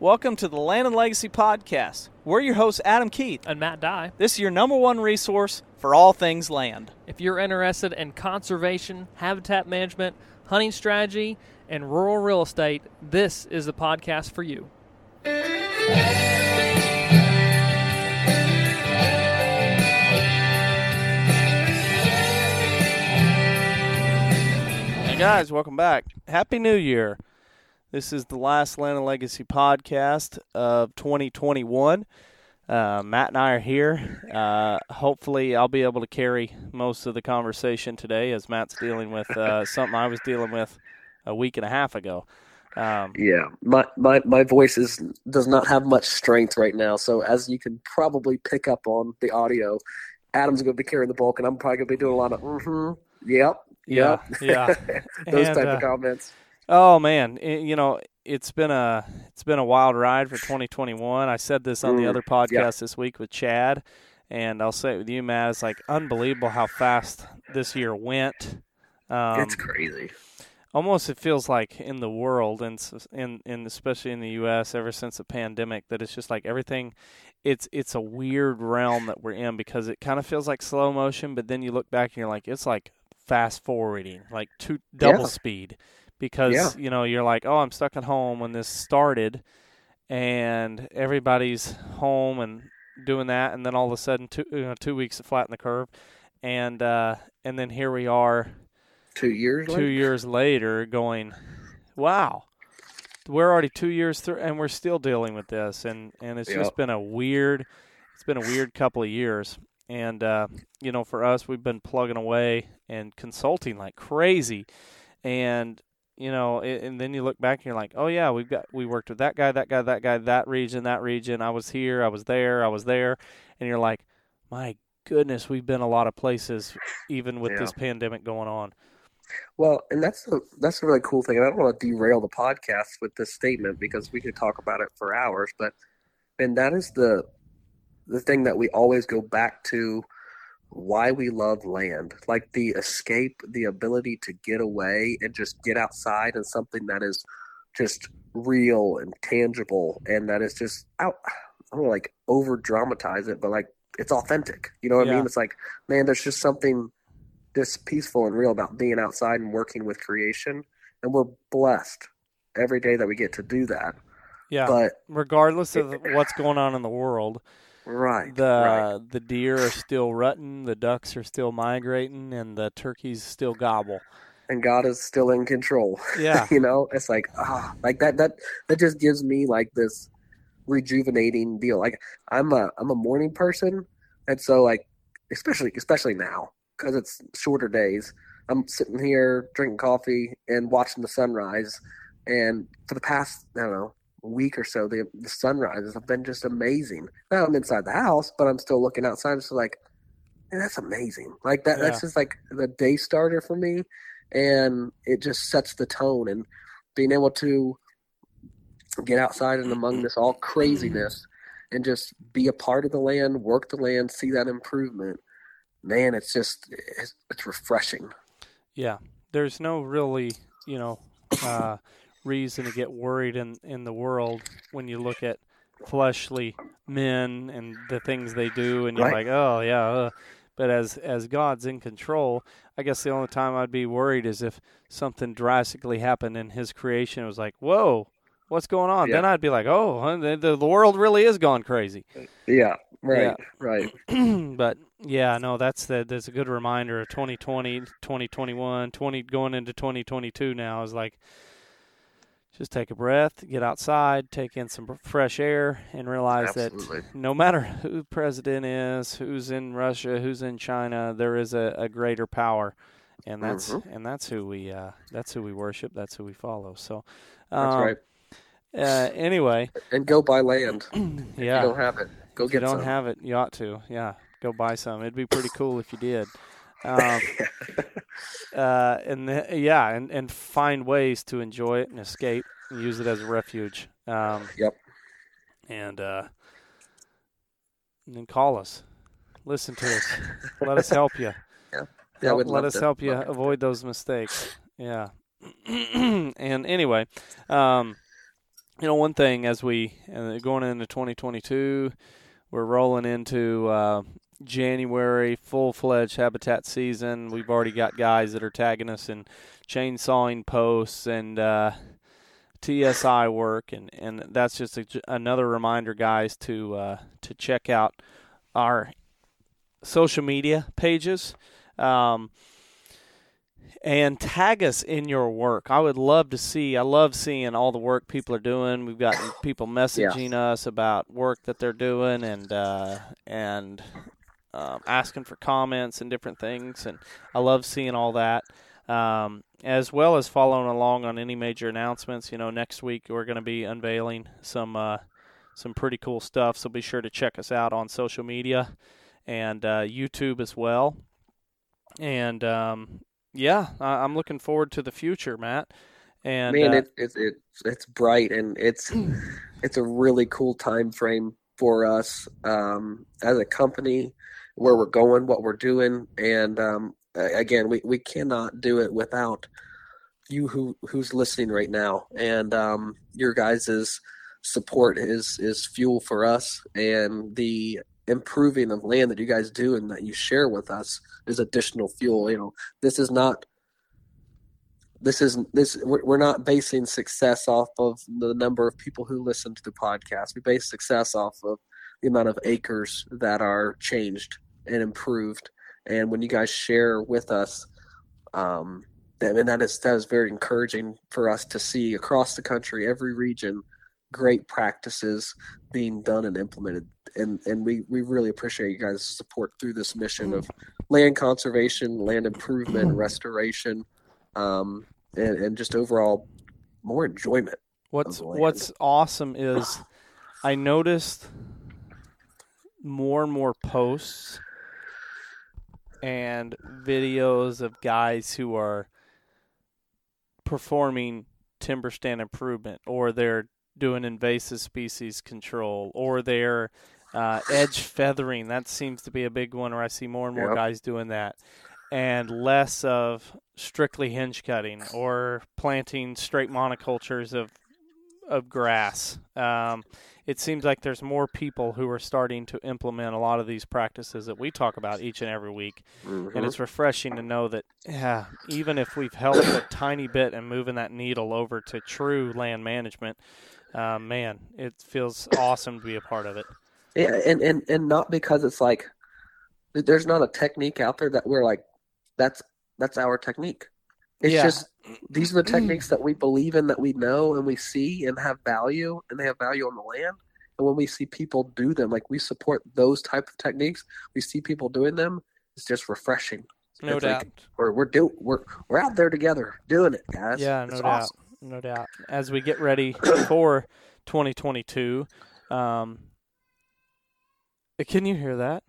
Welcome to the Land and Legacy Podcast. We're your hosts, Adam Keith. and Matt Dye. This is your number one resource for all things land. If you're interested in conservation, habitat management, hunting strategy, and rural real estate, this is the podcast for you. Hey guys, welcome back. Happy New Year. This is the last Land and Legacy podcast of 2021. Uh, Matt and I are here. Uh, hopefully, I'll be able to carry most of the conversation today as Matt's dealing with uh, something I was dealing with a week and a half ago. Um, Yeah, my, my my voice is does not have much strength right now. So as you can probably pick up on the audio, Adam's going to be carrying the bulk, and I'm probably going to be doing a lot of mm-hmm, yep, yeah, yep, yeah. those And, type uh, of comments. Oh man, it, you know it's been a it's been a wild ride for 2021. I said this on the other podcast this week with Chad, and I'll say it with you, Matt. It's like unbelievable how fast this year went. Um, it's crazy. almost it feels like in the world and in in especially in the US ever since the pandemic that it's just like everything it's it's a weird realm that we're in because it kind of feels like slow motion but then you look back and you're like it's like fast forwarding like two double Yeah. speed because Yeah. you know you're like oh I'm stuck at home when this started and everybody's home and doing that and then all of a sudden two you know 2 weeks to flatten the curve and uh and then here we are Two years. two later? years later going wow we're already two years through and we're still dealing with this and and it's Yeah. just been a weird it's been a weird couple of years and uh you know for us we've been plugging away and consulting like crazy and you know a- and then you look back and you're like oh yeah we've got we worked with that guy that guy that guy that region that region i was here i was there i was there and you're like my goodness we've been a lot of places even with Yeah. this pandemic going on Well, and that's the that's the really cool thing. And I don't want to derail the podcast with this statement because we could talk about it for hours, but and that is the the thing that we always go back to why we love land. Like the escape, the ability to get away and just get outside and something that is just real and tangible and that is just out I don't like over dramatize it, but like it's authentic. You know what I mean? It's like, man, there's just something just peaceful and real about being outside and working with creation. And we're blessed every day that we get to do that. yeah But regardless of what's going on in the world, right, the right, the deer are still rutting, the ducks are still migrating, and the turkeys still gobble. and God is still in control. Yeah, you know, it's like ah, like that. That that just gives me like this rejuvenating deal. Like I'm a I'm a morning person, and so like especially especially now because it's shorter days. I'm sitting here drinking coffee and watching the sunrise, and for the past I don't know week or so, the the sunrises have been just amazing. Now I'm inside the house, but I'm still looking outside. It's like, man, that's amazing. Like that. Yeah. That's just like the day starter for me, and it just sets the tone. And being able to get outside and among this all craziness, and just be a part of the land, work the land, see that improvement. Man, it's just it's, it's refreshing. yeah. There's no really, you know, uh, reason to get worried in in the world when you look at fleshly men and the things they do, and you're Right. like, oh yeah. Uh. But as as God's in control, I guess the only time I'd be worried is if something drastically happened in His creation. It was like, whoa, what's going on? Yeah. Then I'd be like, oh, the, the world really is gone crazy. Yeah, right, Yeah. right. but yeah, no, that's the that's a good reminder of 2020, 2021, 20 going into 2022 now is like just take a breath, get outside, take in some fresh air and realize Absolutely. that no matter who the president is, who's in Russia, who's in China, there is a, a greater power. And that's Mhm. and that's who we uh, that's who we worship, that's who we follow. So That's um, right. uh, anyway, and go buy land. If yeah. you don't have it, go if you don't some. have it, you ought to. Yeah, go buy some. It'd be pretty cool if you did. Um, uh, and the, yeah, and, and find ways to enjoy it and escape and use it as a refuge. Um, Yep. And, uh, and then call us, listen to us, let us help you. Yeah, Help- let us to. help you avoid those mistakes. Yeah. and anyway, um, you know, one thing as we uh, going into 2022, we're rolling into uh, January, full fledged habitat season. We've already got guys that are tagging us in chainsawing posts and uh, TSI work, and, and that's just a, another reminder, guys, to uh, to check out our social media pages. Um, and tag us in your work. I would love to see. I love seeing all the work people are doing. We've got people messaging us about work that they're doing and uh, and um, asking for comments and different things. And I love seeing all that, um, as well as following along on any major announcements. You know, next week we're going to be unveiling some uh, some pretty cool stuff. So be sure to check us out on social media and uh, YouTube as well. And um, yeah, I- I'm looking forward to the future, Matt. And Man, uh, it, it, it, it's bright and it's it's a really cool time frame for us um, as a company, where we're going, what we're doing, and um, again, we, we cannot do it without you who who's listening right now, and um, your guys' support is is fuel for us, and the improving of land that you guys do and that you share with us is additional fuel. You know, this is not this is this we're not basing success off of the number of people who listen to the podcast. We base success off of the amount of acres that are changed and improved and when you guys share with us um that, and that is that is very encouraging for us to see across the country every region great practices being done and implemented and and we we really appreciate you guys support through this mission of land conservation land improvement restoration um, and, and just overall more enjoyment. What's what's awesome is I noticed more and more posts and videos of guys who are performing timber stand improvement or they're doing invasive species control or they're uh, edge feathering. That seems to be a big one where I see more and more Yep. guys doing that. And less of strictly hinge cutting or planting straight monocultures of of grass. Um, it seems like there's more people who are starting to implement a lot of these practices that we talk about each and every week. Mhm. And it's refreshing to know that, yeah, even if we've helped a tiny bit and moving that needle over to true land management, uh, man, it feels awesome to be a part of it. yeah, and, and and not because it's like there's not a technique out there that we're like that's that's our technique. It's Yeah. just these are the techniques that we believe in, that we know and we see and have value, and they have value on the land. And when we see people do them, like we support those type of techniques, we see people doing them. It's just refreshing. No It's doubt. like we're we're do we're we're out there together doing it, guys. Yeah, no It's doubt. awesome. No doubt. As we get ready for 2022, um, can you hear that?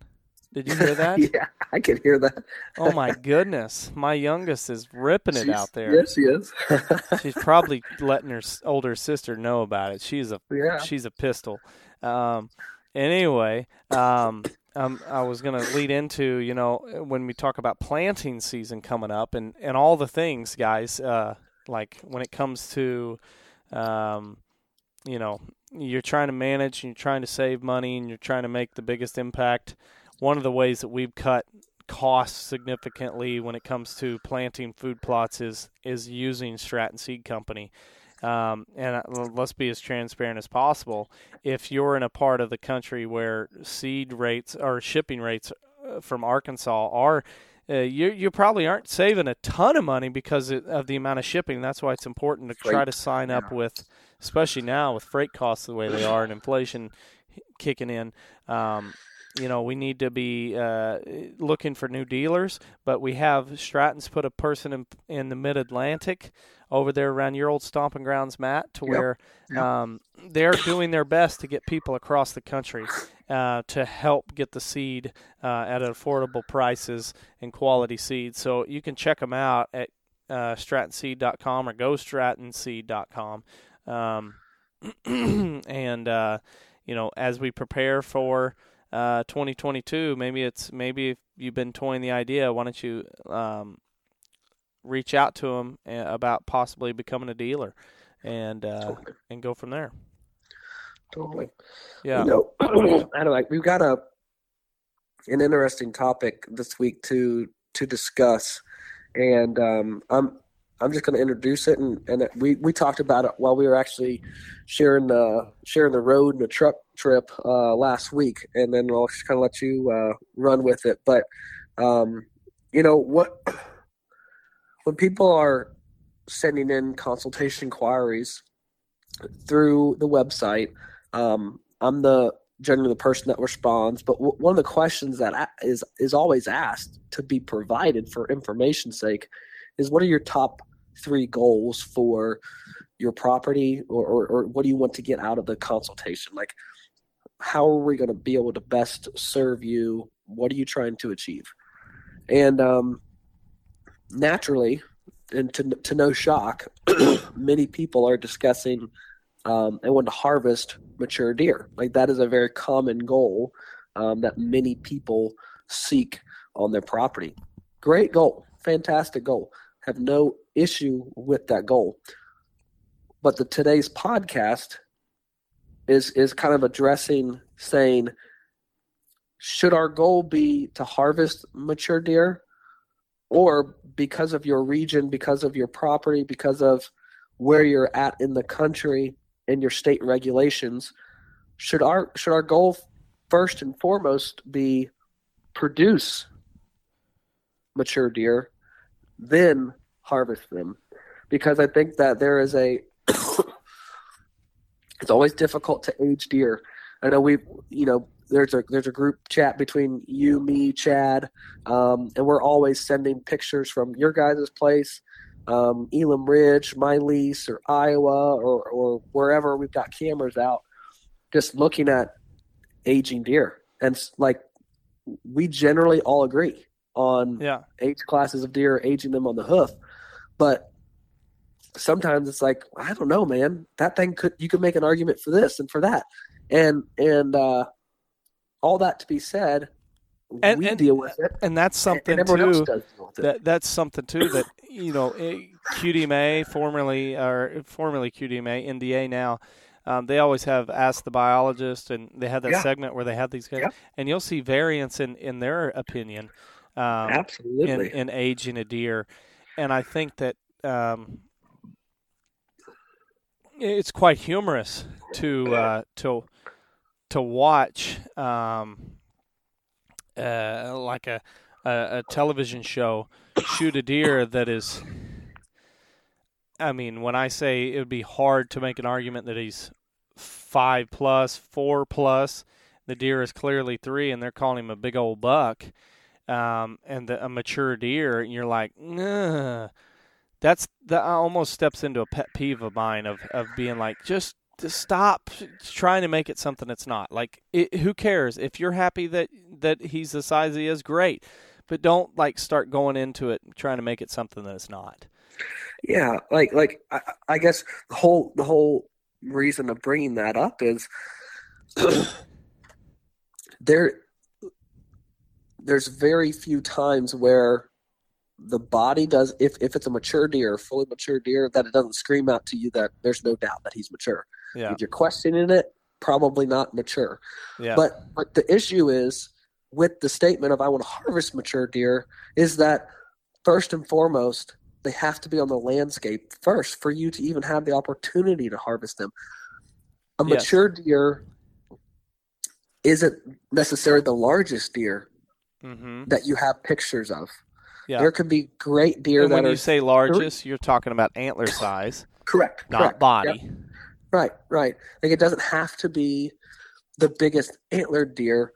Did you hear that? yeah, I can hear that. Oh my goodness, my youngest is ripping it She's- out there. Yes, she is. She's probably letting her older sister know about it. She's a yeah. she's a pistol. Um, anyway, um, um, I was going to lead into you know when we talk about planting season coming up and and all the things, guys. Uh, like when it comes to, um, you know, you're trying to manage and you're trying to save money and you're trying to make the biggest impact. One of the ways that we've cut costs significantly when it comes to planting food plots is is using Stratton Seed Company. Um, and uh, let's be as transparent as possible. If you're in a part of the country where seed rates or shipping rates uh, from Arkansas are, uh, you you probably aren't saving a ton of money because of the amount of shipping. That's why it's important to try to sign up with, especially now with freight costs the way they are and inflation kicking in. Um, you know, we need to be uh, looking for new dealers. But we have Stratton's put a person in, in the Mid Atlantic over there around your old stomping grounds, Matt, to Yep. where Yep. um, they're doing their best to get people across the country uh, to help get the seed uh, at affordable prices and quality seed. So you can check them out at uh, strattonseed.com or gostrattonseed.com. Um, and uh, you know, as we prepare for uh, 2022, maybe it's maybe if you've been toying the idea, why don't you um, reach out to them about possibly becoming a dealer and uh, Totally. and go from there. Totally. Yeah. You know, I don't like We've got a an interesting topic this week to to discuss, and um, I'm I'm just going to introduce it, and, and we we talked about it while we were actually sharing the sharing the road and the truck trip uh, last week, and then I'll just kind of let you uh, run with it. But um, you know what? When people are sending in consultation inquiries through the website, um, I'm the generally the person that responds. But w- one of the questions that is is always asked to be provided for information's sake is what are your top three goals for your property, or, or, or what do you want to get out of the consultation? Like, how are we going to be able to best serve you? What are you trying to achieve? And um, naturally, and to to no shock, many people are discussing um, and want to harvest mature deer. Like that is a very common goal um, that many people seek on their property. Great goal, fantastic goal. Have no issue with that goal. But the today's podcast is is kind of addressing saying, should our goal be to harvest mature deer, or because of your region, because of your property, because of where you're at in the country and your state regulations, should our should our goal first and foremost be produce mature deer, then harvest them? Because I think that there is a it's always difficult to age deer. I know we you know there's a there's a group chat between you, me, Chad, um, and we're always sending pictures from your guys' place, um, Elam Ridge, my lease, or Iowa, or or wherever we've got cameras out, just looking at aging deer, and like we generally all agree on Yeah. age classes of deer, aging them on the hoof, but sometimes it's like I don't know, man. That thing could you could make an argument for this and for that, and and uh, all that to be said, And- we and- deal with it, And that's something and too. does deal with it. That that's something too that you know eh, QDMA formerly or formerly QDMA NDA now. Um, they always have asked the biologist, and they had that Yeah. segment where they had these guys, Yep. and you'll see variance in in their opinion um, in, Absolutely. in aging a deer, and I think that um, it's quite humorous to uh, to to watch um, uh, like a, a a television show shoot a deer that is. I mean, when I say it would be hard to make an argument that he's five plus, four plus, the deer is clearly three, and they're calling him a big old buck, um, and the, a mature deer, and you're like. That's that almost steps into a pet peeve of mine of of being like, just to stop trying to make it something it's not. Like, it, who cares if you're happy that that he's the size he is? Great, but don't like start going into it trying to make it something that it's not. Yeah, like like I, I guess the whole the whole reason of bringing that up is there there's very few times where the body does if if it's a mature deer, fully mature deer, that it doesn't scream out to you that there's no doubt that he's mature. Yeah, If you're questioning it, probably not mature. yeah, But but the issue is with the statement of I want to harvest mature deer is that first and foremost they have to be on the landscape first for you to even have the opportunity to harvest them. A Yes. mature deer isn't necessarily the largest deer mm-hmm. that you have pictures of. yeah. There could be great deer And that when are you say largest, you're talking about antler size, correct, not correct. body. Yep. Right, right. Like it doesn't have to be the biggest antler deer.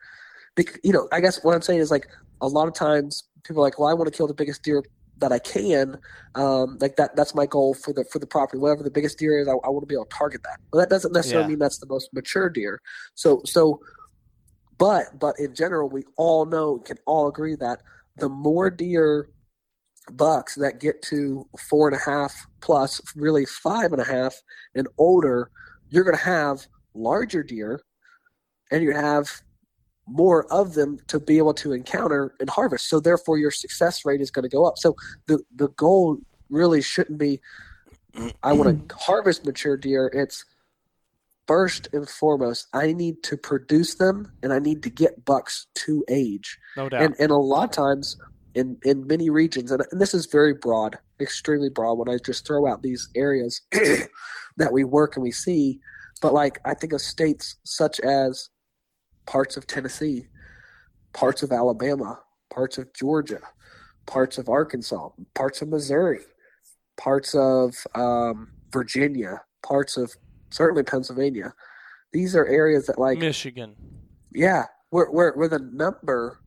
Because, you know, I guess what I'm saying is like a lot of times people are like, well, I want to kill the biggest deer that I can. Um, like that, that's my goal for the for the property. Whatever the biggest deer is, I, I want to be able to target that. But that doesn't necessarily Yeah. mean that's the most mature deer. So so, but but in general, we all know can all agree that the more deer bucks that get to four and a half plus, really five and a half and older, you're going to have larger deer, and you have more of them to be able to encounter and harvest. So therefore, your success rate is going to go up. So the the goal really shouldn't be I want to harvest mature deer. It's first and foremost, I need to produce them and I need to get bucks to age. No doubt. And and a lot of times in in many regions, and, and this is very broad, extremely broad. When I just throw out these areas that we work and we see, but like I think of states such as parts of Tennessee, parts of Alabama, parts of Georgia, parts of Arkansas, parts of Missouri, parts of um, Virginia, parts of certainly Pennsylvania. These are areas that like Michigan. yeah, where where where the number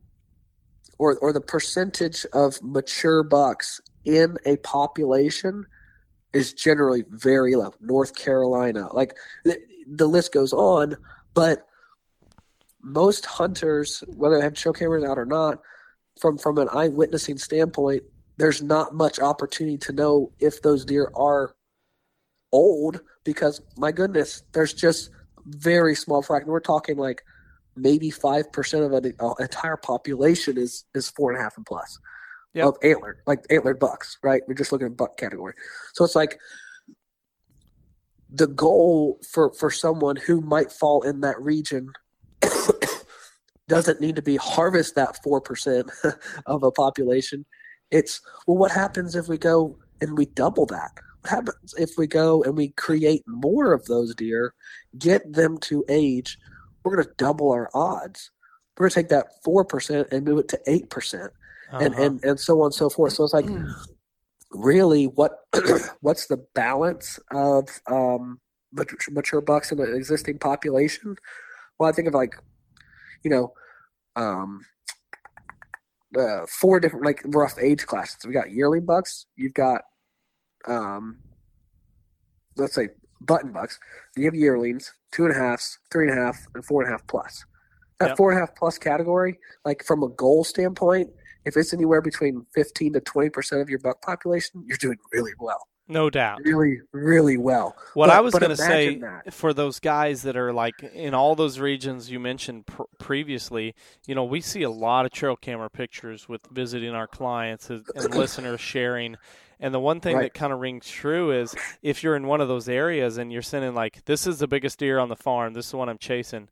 or or the percentage of mature bucks in a population is generally very low. North Carolina, like the, the list goes on, but most hunters, whether they have trail cameras out or not, from from an eyewitnessing standpoint, there's not much opportunity to know if those deer are old because my goodness, there's just very small fraction. We're talking like maybe five percent of an uh, entire population is is four and a half and plus Yep. of antlered, like antlered bucks, right? We're just looking at buck category. So it's like the goal for for someone who might fall in that region doesn't need to be harvest that four percent of a population. It's well, what happens if we go and we double that? What happens if we go and we create more of those deer, get them to age? We're going to double our odds. We're going to take that four percent and move it to eight percent, and Uh-huh. and and so on and so forth. So it's like really what what's the balance of um, mature bucks in an existing population? Well, I think of like you know um, uh, four different like rough age classes. We got yearling bucks. You've got um, let's say button bucks. You have yearlings, two and a halfs, three and a half, and four and a half plus. That Yep. four and a half plus category, like from a goal standpoint, if it's anywhere between fifteen to twenty percent of your buck population, you're doing really well. No doubt. Really, really well. What But- I was going to say that. for those guys that are like in all those regions you mentioned pr- previously, you know, we see a lot of trail camera pictures with visiting our clients and, and listeners sharing. And the one thing Right. that kind of rings true is if you're in one of those areas and you're sending like, this is the biggest deer on the farm, this is the one I'm chasing.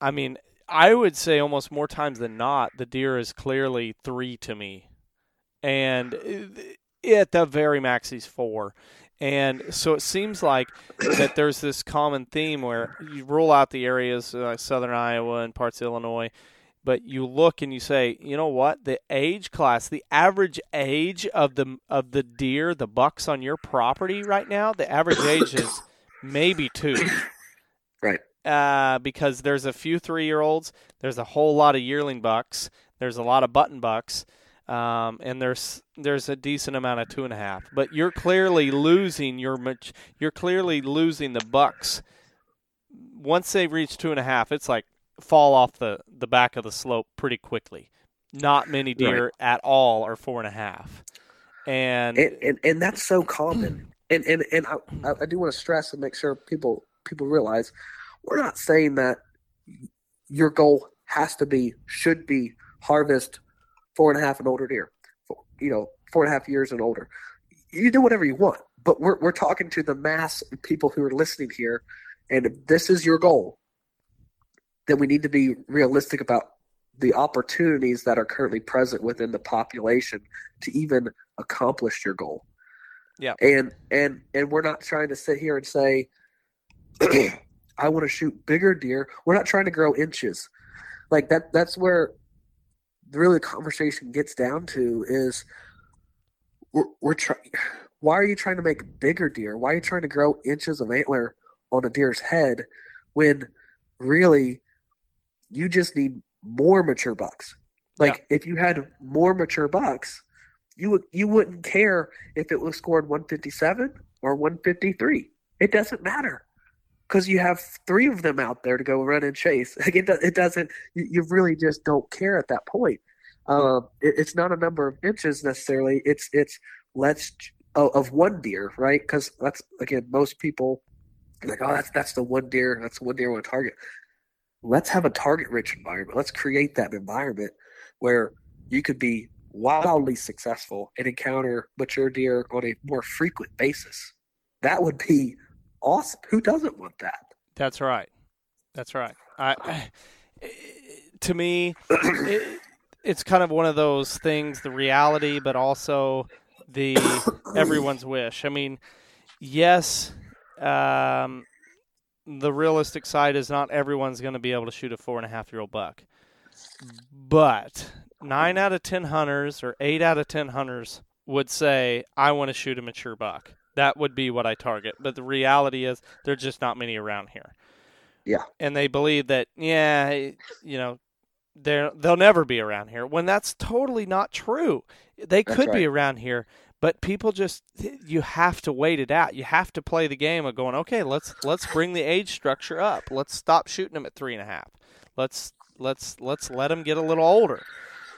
I mean, I would say almost more times than not, the deer is clearly three to me, and uh, at the very max he's four. And so it seems like that there's this common theme where you rule out the areas uh, like southern Iowa and parts of Illinois, but you look and you say, you know what? The age class, the average age of the of the deer, the bucks on your property right now, the average age is maybe two. Right. Uh, because there's a few three year olds, there's a whole lot of yearling bucks, there's a lot of button bucks, um, and there's there's a decent amount of two and a half. But you're clearly losing your mat- you're clearly losing the bucks. Once they reach two and a half, it's like fall off the, the back of the slope pretty quickly. Not many deer at all are four and a half. And, and, and and that's so common. And and and I, I I do want to stress and make sure people people realize we're not saying that your goal has to be should be harvest four and a half and older deer, you know, four and a half years and older. You do whatever you want, but we're we're talking to the mass of people who are listening here, and if this is your goal, then we need to be realistic about the opportunities that are currently present within the population to even accomplish your goal. Yeah. And and and we're not trying to sit here and say I want to shoot bigger deer. We're not trying to grow inches. Like that that's where really the conversation gets down to is we're, we're trying why are you trying to make bigger deer? Why are you trying to grow inches of antler on a deer's head when really you just need more mature bucks. Like if you had more mature bucks, you would you wouldn't care if it was scored 157 or 153. It doesn't matter because you have three of them out there to go run and chase. Like it, do, it doesn't. You, really just don't care at that point. Um, it, it's not a number of inches necessarily. It's it's let's of, of one deer, right? Because that's again most people like, oh, that's that's the one deer. That's the one deer I want to target. Let's have a target rich environment. Let's create that environment where you could be wildly successful and encounter mature deer on a more frequent basis. That would be awesome. Who doesn't want that? That's right. That's right. I, to me, it, it's kind of one of those things, the reality, but also the everyone's wish. I mean, yes, um, the realistic side is not everyone's going to be able to shoot a four and a half year old buck, but nine out of ten hunters or eight out of ten hunters would say, "I want to shoot a mature buck." That would be what I target. But the reality is, there's just not many around here. Yeah. And they believe that, yeah, you know, they're they'll never be around here. When that's totally not true. They That's could be around here, but people just you have to wait it out. You have to play the game of going, okay, let's let's bring the age structure up. Let's stop shooting them at three and a half. Let's let's let's let them get a little older.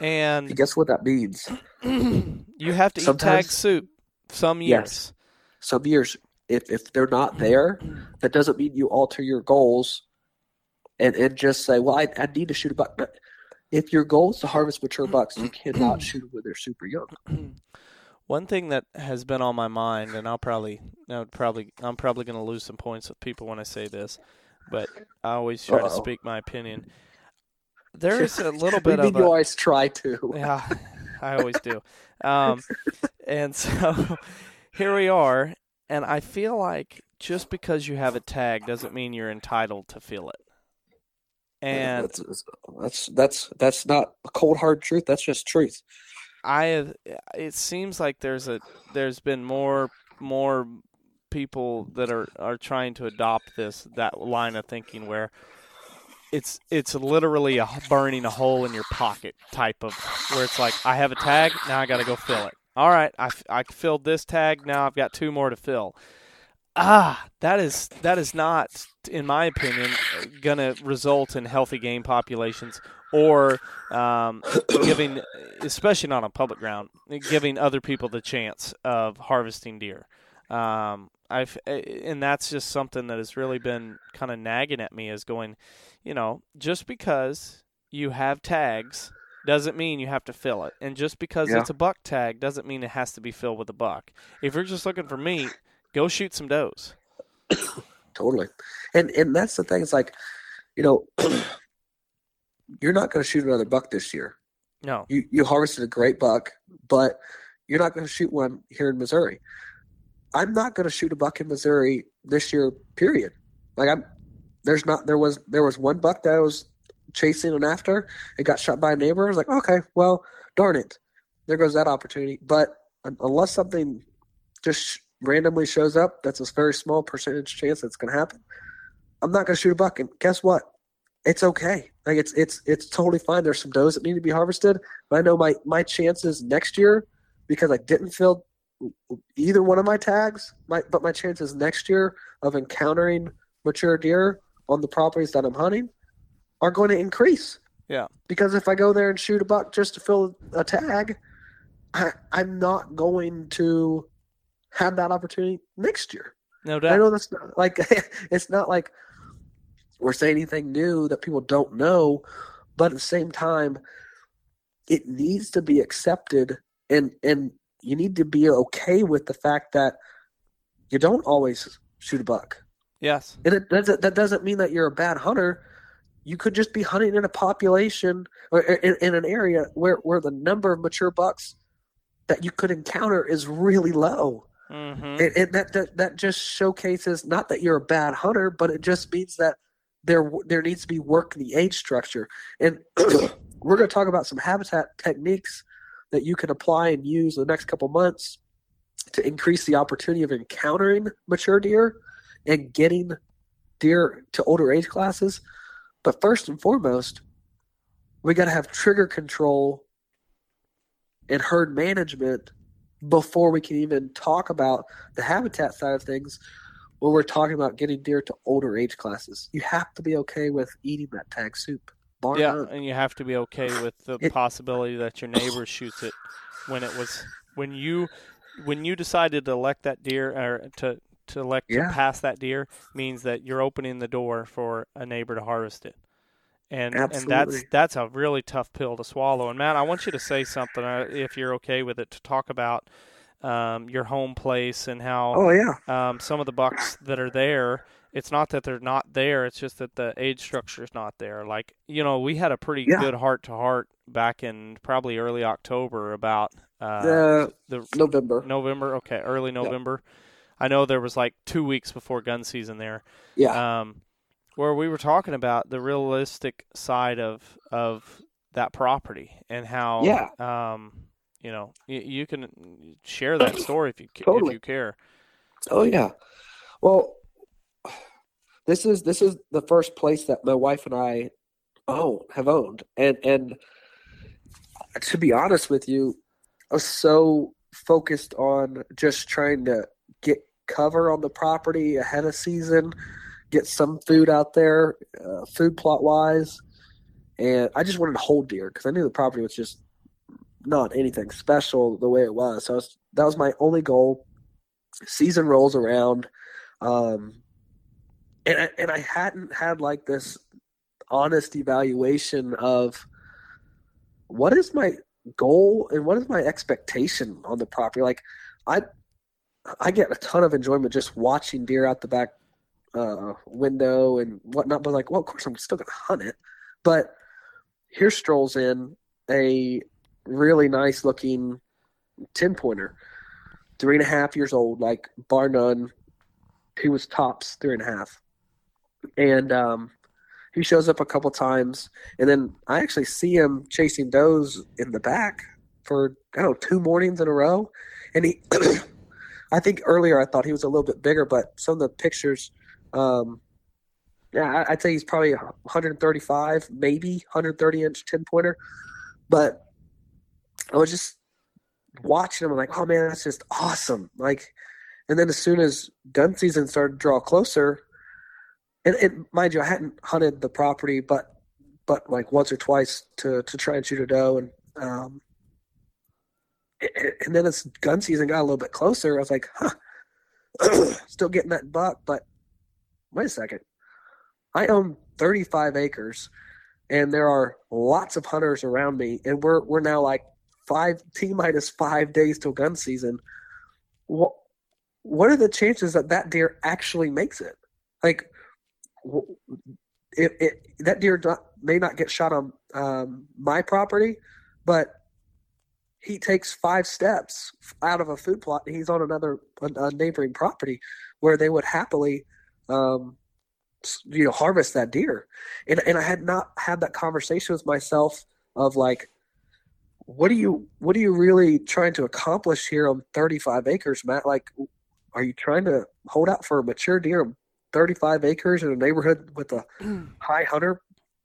And Guess what that means? you have to eat tag Sometimes- soup some years. Yes. Some years, if if they're not there, that doesn't mean you alter your goals, and and just say, well, I, I need to shoot a buck. But if your goal is to harvest mature bucks, you cannot shoot them when they're super young. One thing that has been on my mind, and I'll probably, I would probably, I'm probably going to lose some points with people when I say this, but I always try to Uh-oh. speak my opinion. There is a little bit of you a, always try to. yeah, I always do. Um, and so here we are, and I feel like just because you have a tag doesn't mean you're entitled to feel it. And that's, that's that's that's not a cold hard truth. That's just truth. I have, it seems like there's a there's been more more people that are are trying to adopt this that line of thinking where it's it's literally a burning a hole in your pocket type of where it's like I have a tag now I got to go fill it. All right, I I filled this tag now I've got two more to fill. Ah, that is that is not, in my opinion, going to result in healthy game populations or um, giving, especially not on public ground, giving other people the chance of harvesting deer. Um, I've and that's just something that has really been kind of nagging at me is going, you know, just because you have tags doesn't mean you have to fill it, and just because Yeah. it's a buck tag doesn't mean it has to be filled with a buck. If you're just looking for meat, go shoot some does. Totally. And and that's the thing. It's like, you know, you're not going to shoot another buck this year. No, You you harvested a great buck, but you're not going to shoot one here in Missouri. I'm not going to shoot a buck in Missouri this year. Period. Like I'm. There's not. There was there was one buck that I was chasing and after. It got shot by a neighbor. I was like, okay, well, darn it. There goes that opportunity. But unless something just randomly shows up, that's a very small percentage chance that's going to happen. I'm not going to shoot a buck. And guess what? It's okay. Like it's it's it's totally fine. There's some does that need to be harvested, but I know my my chances next year because I didn't fill either one of my tags. My but my chances next year of encountering mature deer on the properties that I'm hunting are going to increase. Yeah. Because if I go there and shoot a buck just to fill a tag, I, I'm not going to have that opportunity next year. no doubt. I know that's not like it's not like we're saying anything new that people don't know, but at the same time, it needs to be accepted, and and you need to be okay with the fact that you don't always shoot a buck, Yes. and it doesn't that doesn't mean that you're a bad hunter. You could just be hunting in a population or in, in an area where where the number of mature bucks that you could encounter is really low. hmm And, and that, that that just showcases not that you're a bad hunter, but it just means that there there needs to be work in the age structure. And we're going to talk about some habitat techniques that you can apply and use the next couple months to increase the opportunity of encountering mature deer and getting deer to older age classes. But first and foremost, we got to have trigger control and herd management before we can even talk about the habitat side of things when we're talking about getting deer to older age classes. You have to be okay with eating that tag soup. Yeah, none. and you have to be okay with the It- possibility that your neighbor shoots it when it was when you when you decided to elect that deer or to to elect Yeah. to pass that deer means that you're opening the door for a neighbor to harvest it. And and that's that's a really tough pill to swallow. And Matt, I want you to say something uh, if you're okay with it to talk about um, your home place and how Oh yeah, um, some of the bucks that are there, it's not that they're not there. It's just that the age structure is not there. Like you know, we had a pretty Yeah. good heart to heart back in probably early October about uh, the the November. November. Okay, early November. I know there was like two weeks before gun season there, Yeah, um, where we were talking about the realistic side of of that property and how Yeah. um, you know you, you can share that story if you ca- if you care. Oh yeah. Well, this is this is the first place that my wife and I own have owned, and and to be honest with you, I was so focused on just trying to get cover on the property ahead of season, get some food out there, uh, food plot wise, and I just wanted to hold deer because I knew the property was just not anything special the way it was. So I was, that was my only goal. Season rolls around um and I, and I hadn't had like this honest evaluation of what is my goal and what is my expectation on the property? Like i i get a ton of enjoyment just watching deer out the back uh window and whatnot but like well of course i'm still gonna hunt it but here strolls in a really nice looking 10 pointer three and a half years old, like bar none. He was tops three and a half, and um, he shows up a couple times, and then I actually see him chasing does in the back for I don't know two mornings in a row, and he. I think earlier I thought he was a little bit bigger, but some of the pictures, um, yeah, I- I'd say he's probably 135, maybe 130 inch 10 pointer, but I was just watching him, I'm like, oh man, that's just awesome. Like, and then as soon as gun season started to draw closer, and, and mind you, I hadn't hunted the property, but but like once or twice to to try and shoot a doe, and um, and then as gun season got a little bit closer, I was like, huh, still getting that buck, but wait a second, I own 35 acres, and there are lots of hunters around me, and we're we're now like five t minus five days till gun season. What what are the chances that that deer actually makes it? Like, it, it that deer may not get shot on um, my property, but he takes five steps out of a food plot and he's on another a, a neighboring property where they would happily um, you know harvest that deer and and I had not had that conversation with myself of like what are you what are you really trying to accomplish here on 35 acres Matt like are you trying to hold out for a mature deer on 35 acres in a neighborhood with a high hunter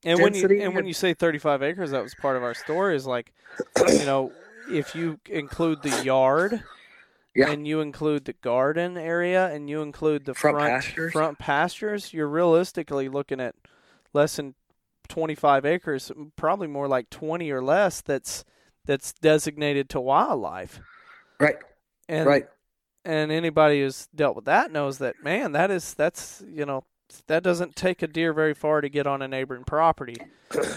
And when you density and when you say 35 acres, that was part of our story. Is like, you know, if you include the yard, Yeah. and you include the garden area, and you include the Front front pastures. front pastures, you're realistically looking at less than 25 acres, probably more like 20 or less. That's that's designated to wildlife. right And right and anybody who's dealt with that knows that man that is that's you know that doesn't take a deer very far to get on a neighboring property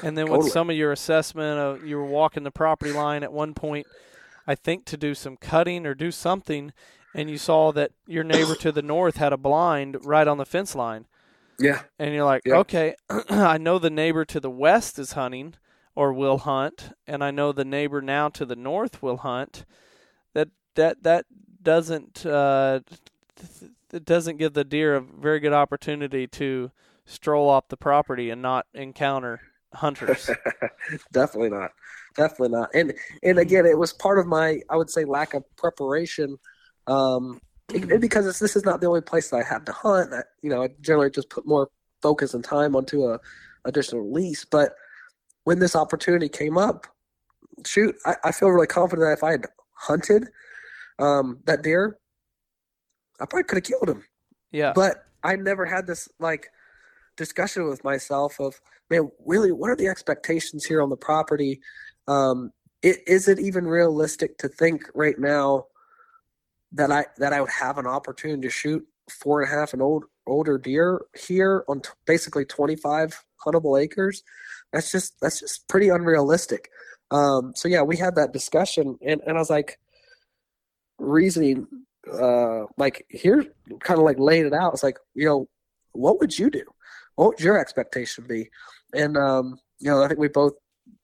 and then with Totally. some of your assessment of you were walking the property line at one point i think to do some cutting or do something and you saw that your neighbor to the north had a blind right on the fence line yeah and you're like, Yeah. okay, I know the neighbor to the west is hunting or will hunt, and I know the neighbor now to the north will hunt. That that that doesn't uh, it doesn't give the deer a very good opportunity to stroll off the property and not encounter hunters. definitely not. Definitely not. And and again it was part of my i would say lack of preparation um and because it's, this is not the only place that i have to hunt. I, you know i generally just put more focus and time onto a additional lease. But when this opportunity came up, shoot, I, I feel really confident that if I had hunted um, that deer, I probably could have killed him. Yeah. But I never had this like discussion with myself of, man, really, what are the expectations here on the property? Um, it, is it even realistic to think right now that I that I would have an opportunity to shoot four and a half and old older deer here on t- basically 25 huntable acres? That's just that's just pretty unrealistic. Um, so yeah, we had that discussion, and, and I was like, reasoning, uh, like here, kind of like laid it out. It's like, you know, what would you do? What would your expectation be? And um, you know, I think we both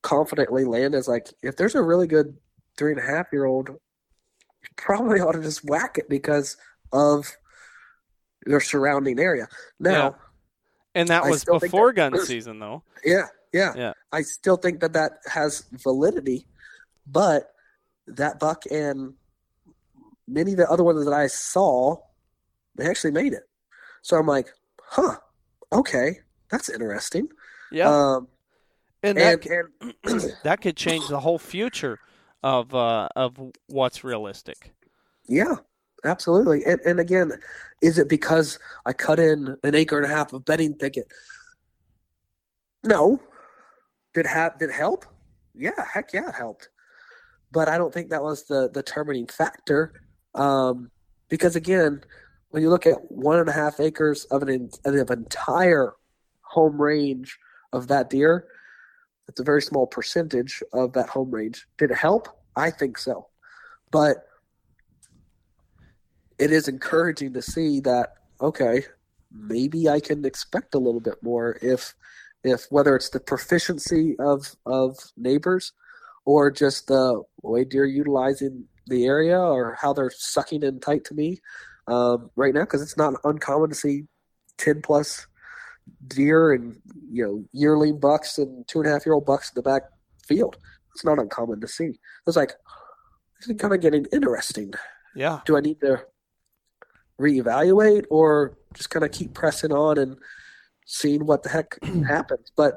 confidently land as like, if there's a really good three and a half year old, probably ought to just whack it because of their surrounding area. Now, Yeah. And that was before that- gun season, though. yeah, yeah, Yeah. I still think that that has validity, but that buck and many of the other ones that I saw, they actually made it. So I'm like, huh, okay, that's interesting. Yeah. Um, and that and, and that could change the whole future of uh, of what's realistic. yeah, absolutely. And and again, is it because I cut in an acre and a half of bedding thicket? No. Did have did it help? Yeah, heck yeah, it helped. But I don't think that was the determining factor. Um, because again, when you look at one and a half acres of an of entire home range of that deer, it's a very small percentage of that home range. Did it help? I think so. But it is encouraging to see that okay, maybe I can expect a little bit more if if whether it's the proficiency of of neighbors or just the way deer utilizing the area or how they're sucking in tight to me um, right now because it's not uncommon to see 10 plus deer and you know yearling bucks and two and a half year old bucks in the back field it's not uncommon to see it's like it's kind of getting interesting Yeah. do I need to reevaluate or just kind of keep pressing on and seeing what the heck happens? But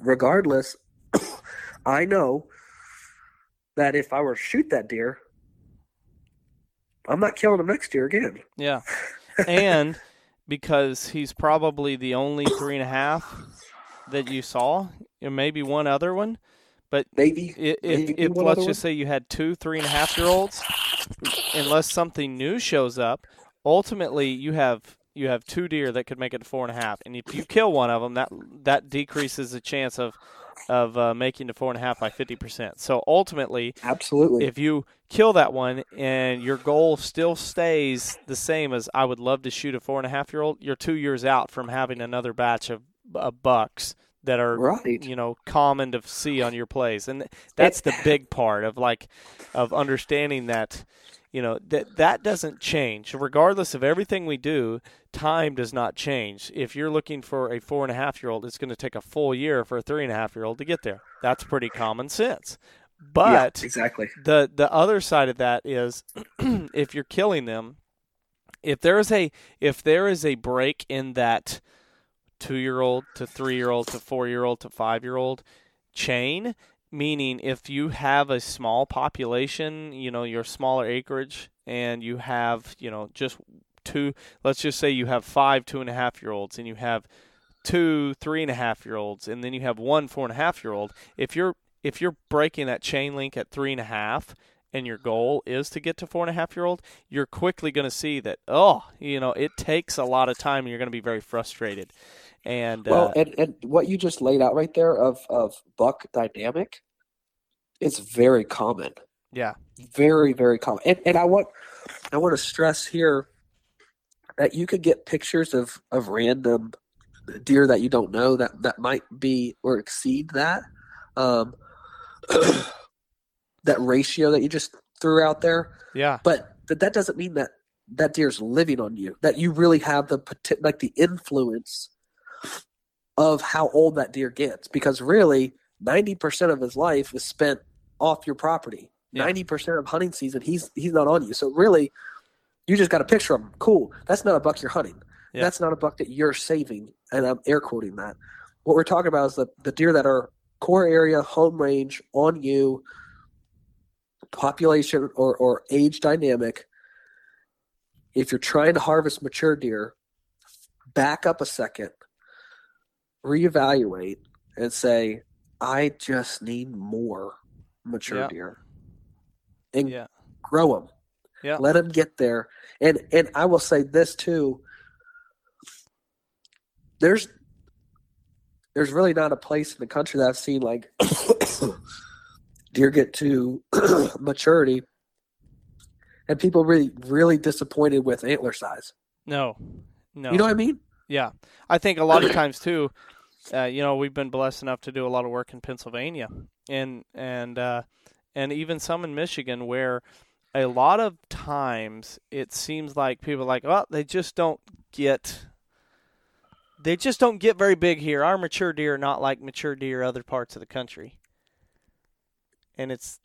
regardless, I know that if I were to shoot that deer, I'm not killing him next year again. Yeah. and because he's probably the only three and a half that you saw, maybe one other one. But Maybe if, maybe if one let's just say you had two three and a half year olds, unless something new shows up, ultimately you have you have two deer that could make it to four and a half, and if you kill one of them, that that decreases the chance of of uh, making the four and a half by fifty percent. So ultimately, absolutely. if you kill that one and your goal still stays the same as I would love to shoot a four and a half year old, you're two years out from having another batch of, of bucks that are right. you know common to see on your plays, and that's the big part of like of understanding that you know that that doesn't change regardless of everything we do. Time does not change. If you're looking for a four and a half year old, it's going to take a full year for a three and a half year old to get there. That's pretty common sense. But yeah, exactly. the the other side of that is if you're killing them if there is a if there is a break in that two year old to three year old to four year old to five year old chain meaning if you have a small population you know your smaller acreage and you have you know just two let's just say you have five two and a half year olds and you have two three and a half year olds and then you have one four and a half year old if you're if you're breaking that chain link at three and a half and your goal is to get to four and a half year old, you're quickly going to see that, oh, you know, it takes a lot of time and you're going to be very frustrated. And, Well, uh, and, and what you just laid out right there of, of buck dynamic is very common. yeah, very very common. And, and i want i want to stress here that you could get pictures of of random deer that you don't know that that might be or exceed that um that ratio that you just threw out there. Yeah, but that that doesn't mean that that deer's living on you that you really have the like the influence of how old that deer gets because really 90% of his life is spent off your property. Yeah. 90% of hunting season he's he's not on you. So really you just got a picture of him. Cool. That's not a buck you're hunting. Yeah. that's not a buck that you're saving and i'm air quoting that. What we're talking about is the, the deer that are core area, home range, on you, population or, or age dynamic. If you're trying to harvest mature deer, back up a second, reevaluate, and say, I just need more mature Yeah. deer. And Yeah. grow them. Yeah. Let them get there. And and I will say this too. There's there's really not a place in the country that I've seen like deer get to maturity and people really really disappointed with antler size. No. No. You know what I mean? Yeah, I think a lot of times too. Uh, you know, we've been blessed enough to do a lot of work in Pennsylvania, and and uh, and even some in Michigan, where a lot of times it seems like people are like, well, they just don't get. They just don't get very big here. Our mature deer are not like mature deer other parts of the country. And it's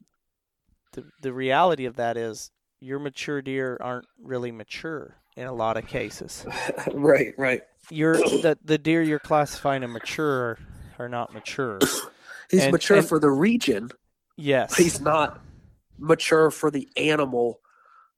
the the reality of that is your mature deer aren't really mature in a lot of cases right, right. You're the the deer you're classifying as mature are not mature. He's And- mature and- for the region. Yes. He's not mature for the animal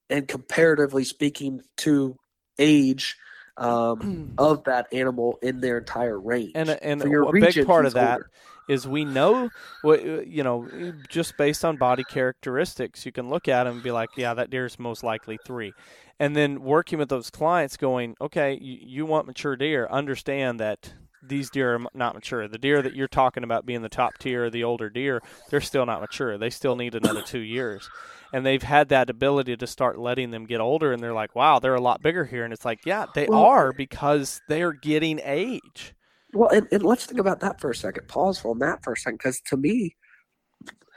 and comparatively speaking to age um, of that animal in their entire range. and and a big part of that older. Is we know what uh, you know just based on body characteristics you can look at them and be like yeah that deer is most likely three. And then working with those clients going okay you, you want mature deer understand that these deer are not mature. The deer that you're talking about being the top tier the older deer they're still not mature. They still need another two years. And they've had that ability to start letting them get older and they're like wow they're a lot bigger here. And it's like yeah they Well- are because they're getting age Well, and, and let's think about that for a second. Pause on that for a second, because to me,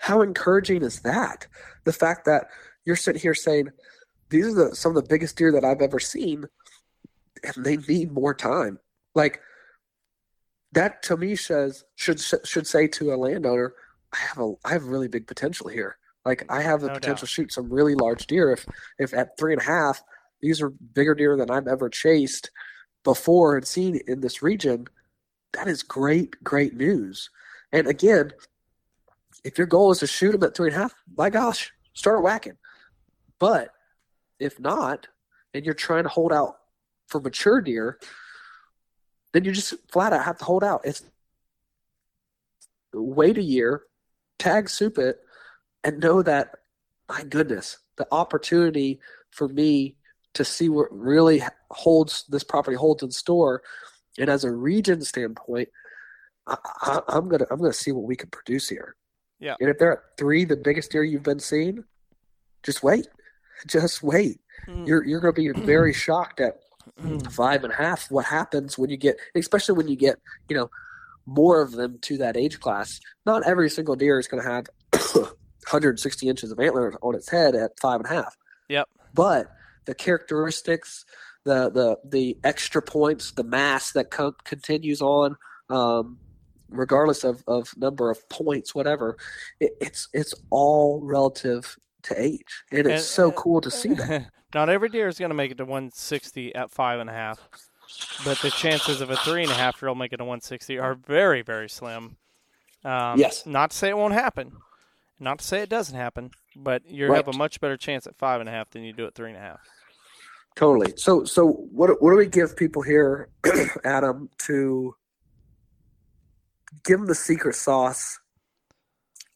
how encouraging is that? The fact that you're sitting here saying, these are the, some of the biggest deer that I've ever seen, and they need more time. Like that to me says should should say to a landowner, I have a I have really big potential here. Like I have the No potential doubt. to shoot some really large deer. If if at three and a half, these are bigger deer than I've ever chased before and seen in this region that is great, great news. And again, if your goal is to shoot them at three and a half, my gosh, start whacking. But if not, and you're trying to hold out for mature deer, then you just flat out have to hold out. It's wait a year, tag soup it, and know that my goodness, the opportunity for me to see what really holds this property holds in store and as a region standpoint, I, I, I'm gonna I'm gonna see what we can produce here. Yeah. And if they're at three, the biggest deer you've been seeing, just wait, just wait. Mm. You're you're gonna be very shocked at five and a half. What happens when you get, especially when you get, you know, more of them to that age class? Not every single deer is gonna have 160 inches of antler on its head at five and a half. Yep. But the characteristics, the the the extra points, the mass that co- continues on, um, regardless of, of number of points, whatever, it, it's it's all relative to age, and it's so cool to see that. Not every deer is going to make it to 160 at five and a half, but the chances of a three and a half year old making it to 160 are very, very slim. Um, Yes. Not to say it won't happen, not to say it doesn't happen, but you Right. have a much better chance at five and a half than you do at three and a half. Totally. So so what what do we give people here, Adam, to give them the secret sauce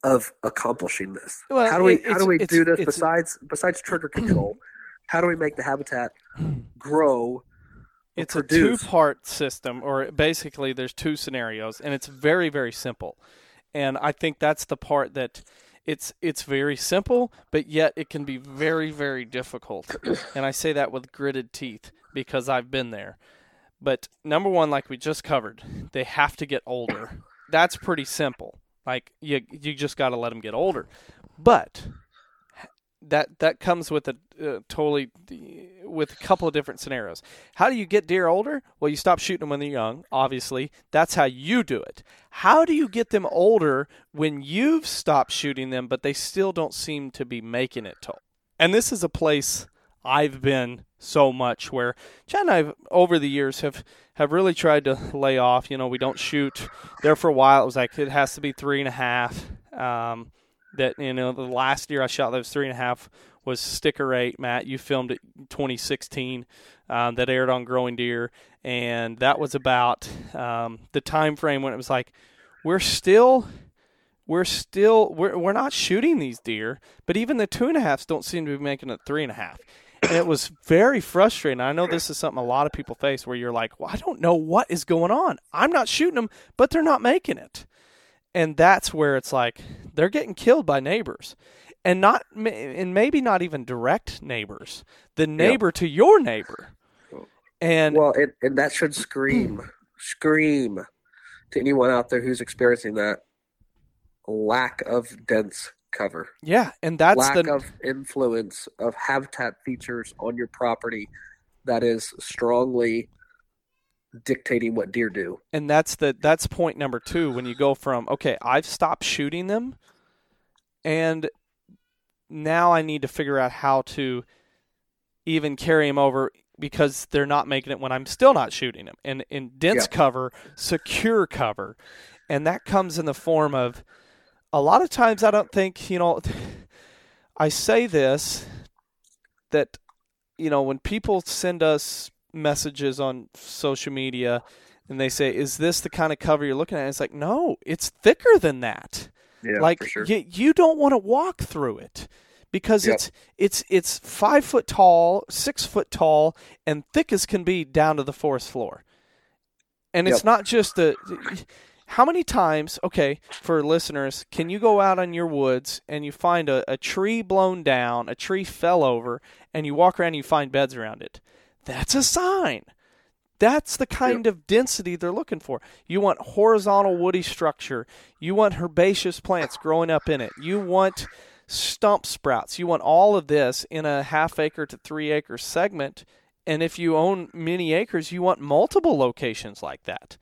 of accomplishing this? Well, how do we how do we do this besides besides trigger control? how do we make the habitat grow? It's a two-part system, or basically there's two scenarios, and it's very, very simple. And I think that's the part that it's it's very simple, but yet it can be very, very difficult. and I say that with gritted teeth because I've been there. But number one, like we just covered, they have to get older. That's pretty simple. Like you, you just got to let them get older. But that that comes with a uh, totally with a couple of different scenarios. How do you get deer older? Well, you stop shooting them when they're young. Obviously, that's how you do it. How do you get them older when you've stopped shooting them, but they still don't seem to be making it to? And this is a place I've been so much where Chad and I over the years have have really tried to lay off. You know, we don't shoot there for a while. It was like it has to be three and a half. Um, that you know, the last year I shot those three and a half was Sticker Eight. Matt, you filmed it 2016. Um, that aired on Growing Deer, and that was about um, the time frame when it was like we're still we're still we're, we're not shooting these deer, but even the two and a halfs don't seem to be making it three and a half. And it was very frustrating. I know this is something a lot of people face where you're like, well, I don't know what is going on. I'm not shooting them, but they're not making it. And that's where it's like they're getting killed by neighbors and not and maybe not even direct neighbors the neighbor yep. to your neighbor and well, and, and that should scream, scream to anyone out there who's experiencing that lack of dense cover. Yeah, and that's lack the of influence of habitat features on your property that is strongly dictating what deer do. And that's the that's point number 2 when you go from okay, I've stopped shooting them and now I need to figure out how to even carry them over because they're not making it when I'm still not shooting them. And in dense yeah. cover, secure cover. And that comes in the form of a lot of times I don't think, you know, I say this that, you know, when people send us messages on social media and they say, is this the kind of cover you're looking at? And It's like, no, it's thicker than that. Yeah, like sure. you, you don't want to walk through it because yep. it's it's it's five foot tall, six foot tall, and thick as can be down to the forest floor. And it's yep. not just the. How many times, okay, for listeners, can you go out in your woods and you find a, a tree blown down, a tree fell over, and you walk around and you find beds around it? That's a sign. That's the kind yep. of density they're looking for. You want horizontal woody structure. You want herbaceous plants growing up in it. You want stump sprouts. You want all of this in a half acre to three acre segment. And if you own many acres, you want multiple locations like that.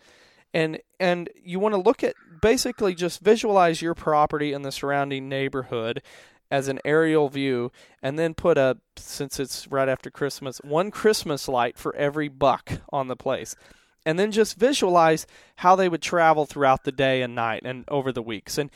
And and you want to look at basically just visualize your property and the surrounding neighborhood as an aerial view and then put a since it's right after Christmas, one Christmas light for every buck on the place. And then just visualize how they would travel throughout the day and night and over the weeks. And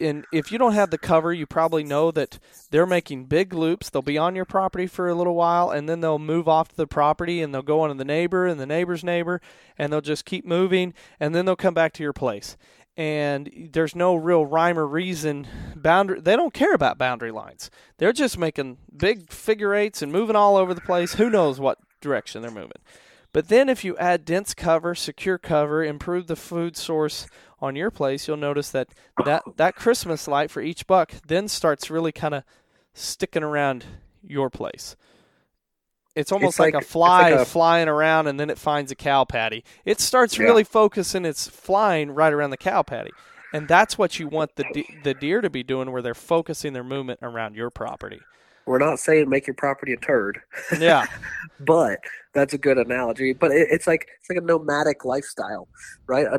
and if you don't have the cover, you probably know that they're making big loops. They'll be on your property for a little while, and then they'll move off to the property, and they'll go on to the neighbor and the neighbor's neighbor, and they'll just keep moving, and then they'll come back to your place. And there's no real rhyme or reason boundary. They don't care about boundary lines. They're just making big figure eights and moving all over the place. Who knows what direction they're moving? But then if you add dense cover, secure cover, improve the food source on your place, you'll notice that that, that Christmas light for each buck then starts really kind of sticking around your place. It's almost it's like, like, a fly like a, flying around and then it finds a cow patty. It starts yeah. really focusing its flying right around the cow patty. And that's what you want the de- the deer to be doing where they're focusing their movement around your property. We're not saying make your property a turd. Yeah. but that's a good analogy. But it, it's like it's like a nomadic lifestyle, right? Uh,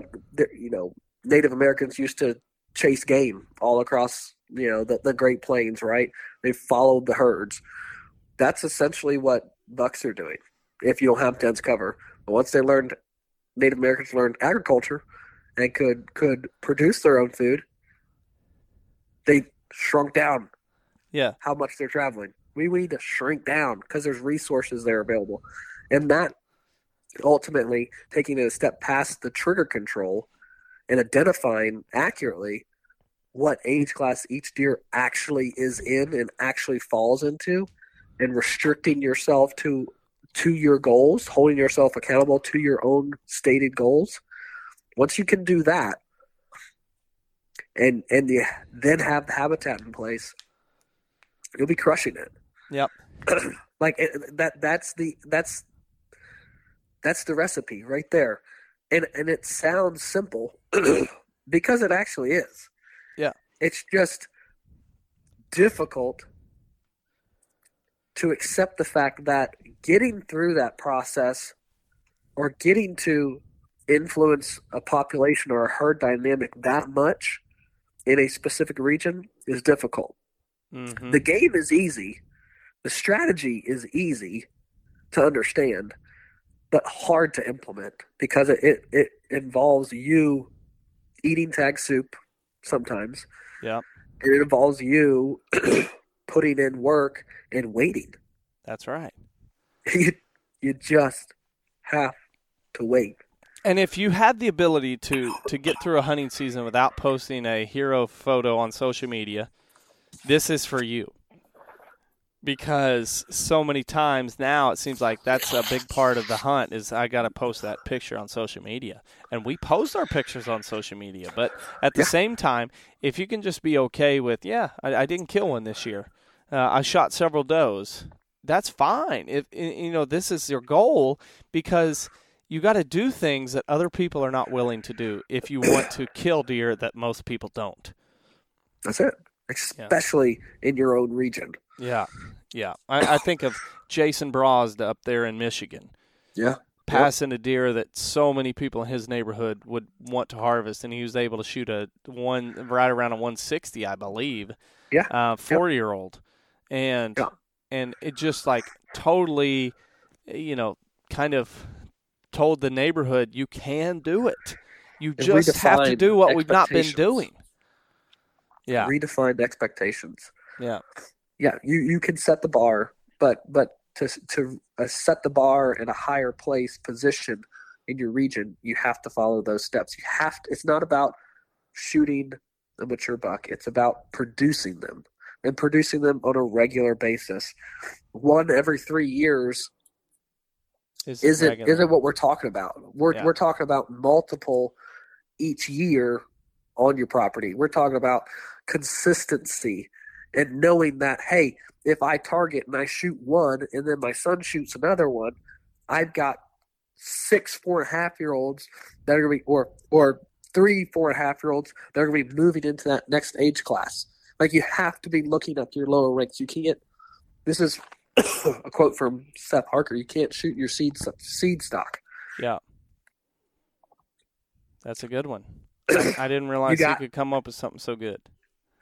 you know, Native Americans used to chase game all across you know the, the Great Plains, right? They followed the herds. That's essentially what bucks are doing. If you don't have dense cover, but once they learned, Native Americans learned agriculture and could could produce their own food. They shrunk down. Yeah, how much they're traveling. We, we need to shrink down because there's resources there available, and that ultimately taking it a step past the trigger control and identifying accurately what age class each deer actually is in and actually falls into and restricting yourself to to your goals holding yourself accountable to your own stated goals once you can do that and and you then have the habitat in place you'll be crushing it yep like eh, eh, that that's the that's that's the recipe right there and and it sounds simple because it actually is. Yeah. It's just difficult to accept the fact that getting through that process or getting to influence a population or a herd dynamic that much in a specific region is difficult. Mm-hmm. The game is easy the strategy is easy to understand, but hard to implement because it, it, it involves you eating tag soup sometimes. Yeah. And it involves you putting in work and waiting. That's right. You, you just have to wait. And if you had the ability to to get through a hunting season without posting a hero photo on social media, this is for you. Because so many times now it seems like that's a big part of the hunt is I got to post that picture on social media. And we post our pictures on social media, but at the Yeah. same time, if you can just be okay with, yeah, I, I didn't kill one this year. Uh, I shot several does. That's fine. If you know this is your goal because you got to do things that other people are not willing to do if you want to kill deer that most people don't. That's it. Especially in your own region. Yeah, yeah. I, I think of Jason Brosd up there in Michigan Yeah. passing a deer that so many people in his neighborhood would want to harvest, and he was able to shoot a one right around a 160, I believe. Yeah. Uh, four year old, and Yeah. and it just like totally, you know, kind of told the neighborhood you can do it. You just have to do what we've not been doing. Yeah, Redefined expectations. yeah, Yeah, you, you can set the bar, but but to to uh, set the bar in a higher place position in your region, you have to follow those steps. You have to. It's not about shooting a mature buck. It's about producing them and producing them on a regular basis. One every three years Is isn't regular. isn't what we're talking about. We're Yeah. we're talking about multiple each year on your property. We're talking about consistency and knowing that hey, if I target and I shoot one and then my son shoots another one, I've got six four and a half year olds that are gonna be or or three four and a half year olds that are gonna be moving into that next age class. Like you have to be looking at your lower ranks. You can't this is a quote from Seth Harker. You can't shoot your seed seed stock. Yeah. That's a good one. I, didn't realize you, got- could come up with something so good.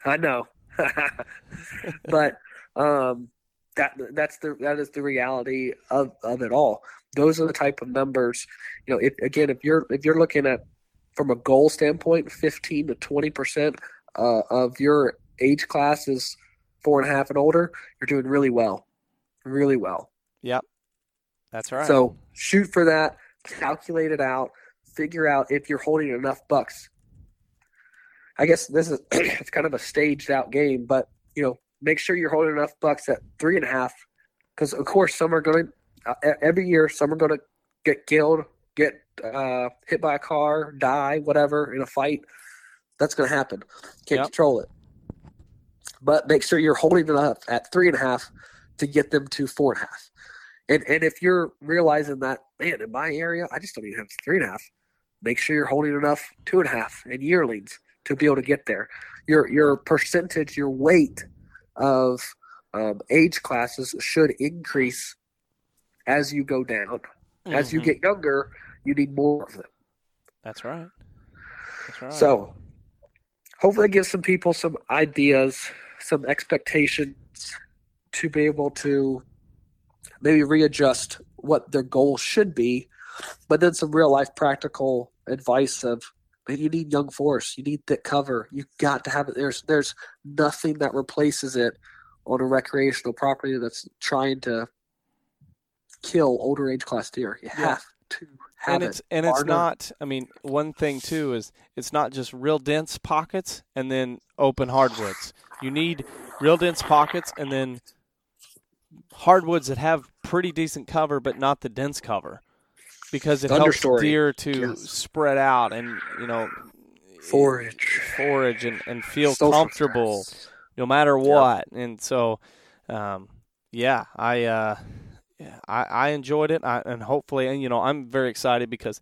I know, but um, that that's the that is the reality of, of it all. Those are the type of numbers. You know, if again, if you're if you're looking at from a goal standpoint, fifteen to twenty percent uh, of your age class is four and a half and older. You're doing really well, really well. Yep. That's right. So shoot for that, calculate it out, figure out if you're holding enough bucks. I guess this is it's kind of a staged out game, but you know, make sure you're holding enough bucks at three and a half, because of course some are going to uh, every year some are going to get killed, get uh, hit by a car, die, whatever in a fight. That's going to happen. Can't Yep. control it. But make sure you're holding enough at three and a half to get them to four and a half. And and if you're realizing that, man, in my area, I just don't even have three and a half. Make sure you're holding enough two and a half and yearlings to be able to get there. Your your percentage, your weight of um, age classes should increase as you go down. As you Mhm. get younger, you need more of them. That's right. That's right. So, hopefully, it gives some people some ideas, some expectations to be able to maybe readjust what their goal should be, but then some real life practical advice of man, you need young forest, you need thick cover, you got to have it. There's there's nothing that replaces it on a recreational property that's trying to kill older age class deer. You Yeah. have to have and it. it's and it's not. I mean, one thing too is it's not just real dense pockets and then open hardwoods. You need real dense pockets and then hardwoods that have pretty decent cover, but not the dense cover, because it helps deer to Yes. spread out and you know forage. forage and, and feel Social comfortable stress. no matter Yeah. what. And so, um, yeah, I, uh, yeah, I, I enjoyed it, I, and hopefully, and you know, I'm very excited because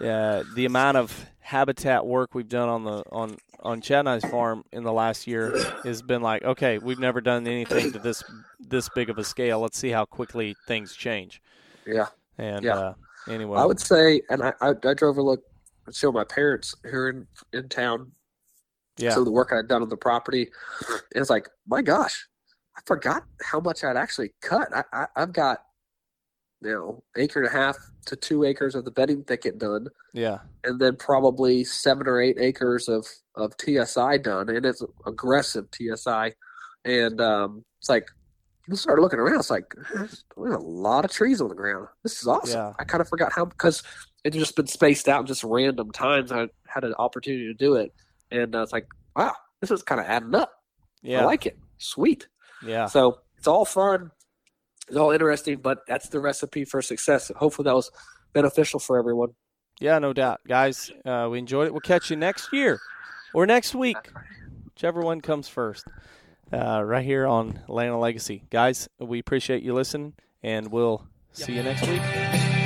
uh, the amount of habitat work we've done on the on on Chad and I's farm in the last year has been like, okay, we've never done anything to this this big of a scale. Let's see how quickly things change. Yeah. And Yeah. uh, anyway, I would say, and I, I, I drove a look and show my parents who are in, in town yeah, of the work I'd done on the property. And it's like, my gosh, I forgot how much I'd actually cut. I, I I've got you know acre and a half to two acres of the bedding thicket done, Yeah. and then probably seven or eight acres of of TSI done, and it's aggressive TSI, and um, it's like you start looking around. It's like there's a lot of trees on the ground. This is awesome. Yeah. I kind of forgot how because it's just been spaced out in just random times. I had an opportunity to do it, and I was like, wow, this is kind of adding up. Yeah. I like it. Sweet. Yeah. So it's all fun. It's all interesting, but that's the recipe for success. Hopefully, that was beneficial for everyone. Yeah, no doubt. Guys, uh, we enjoyed it. We'll catch you next year or next week, whichever one comes first, uh, right here on Land and Legacy. Guys, we appreciate you listening, and we'll see you next week.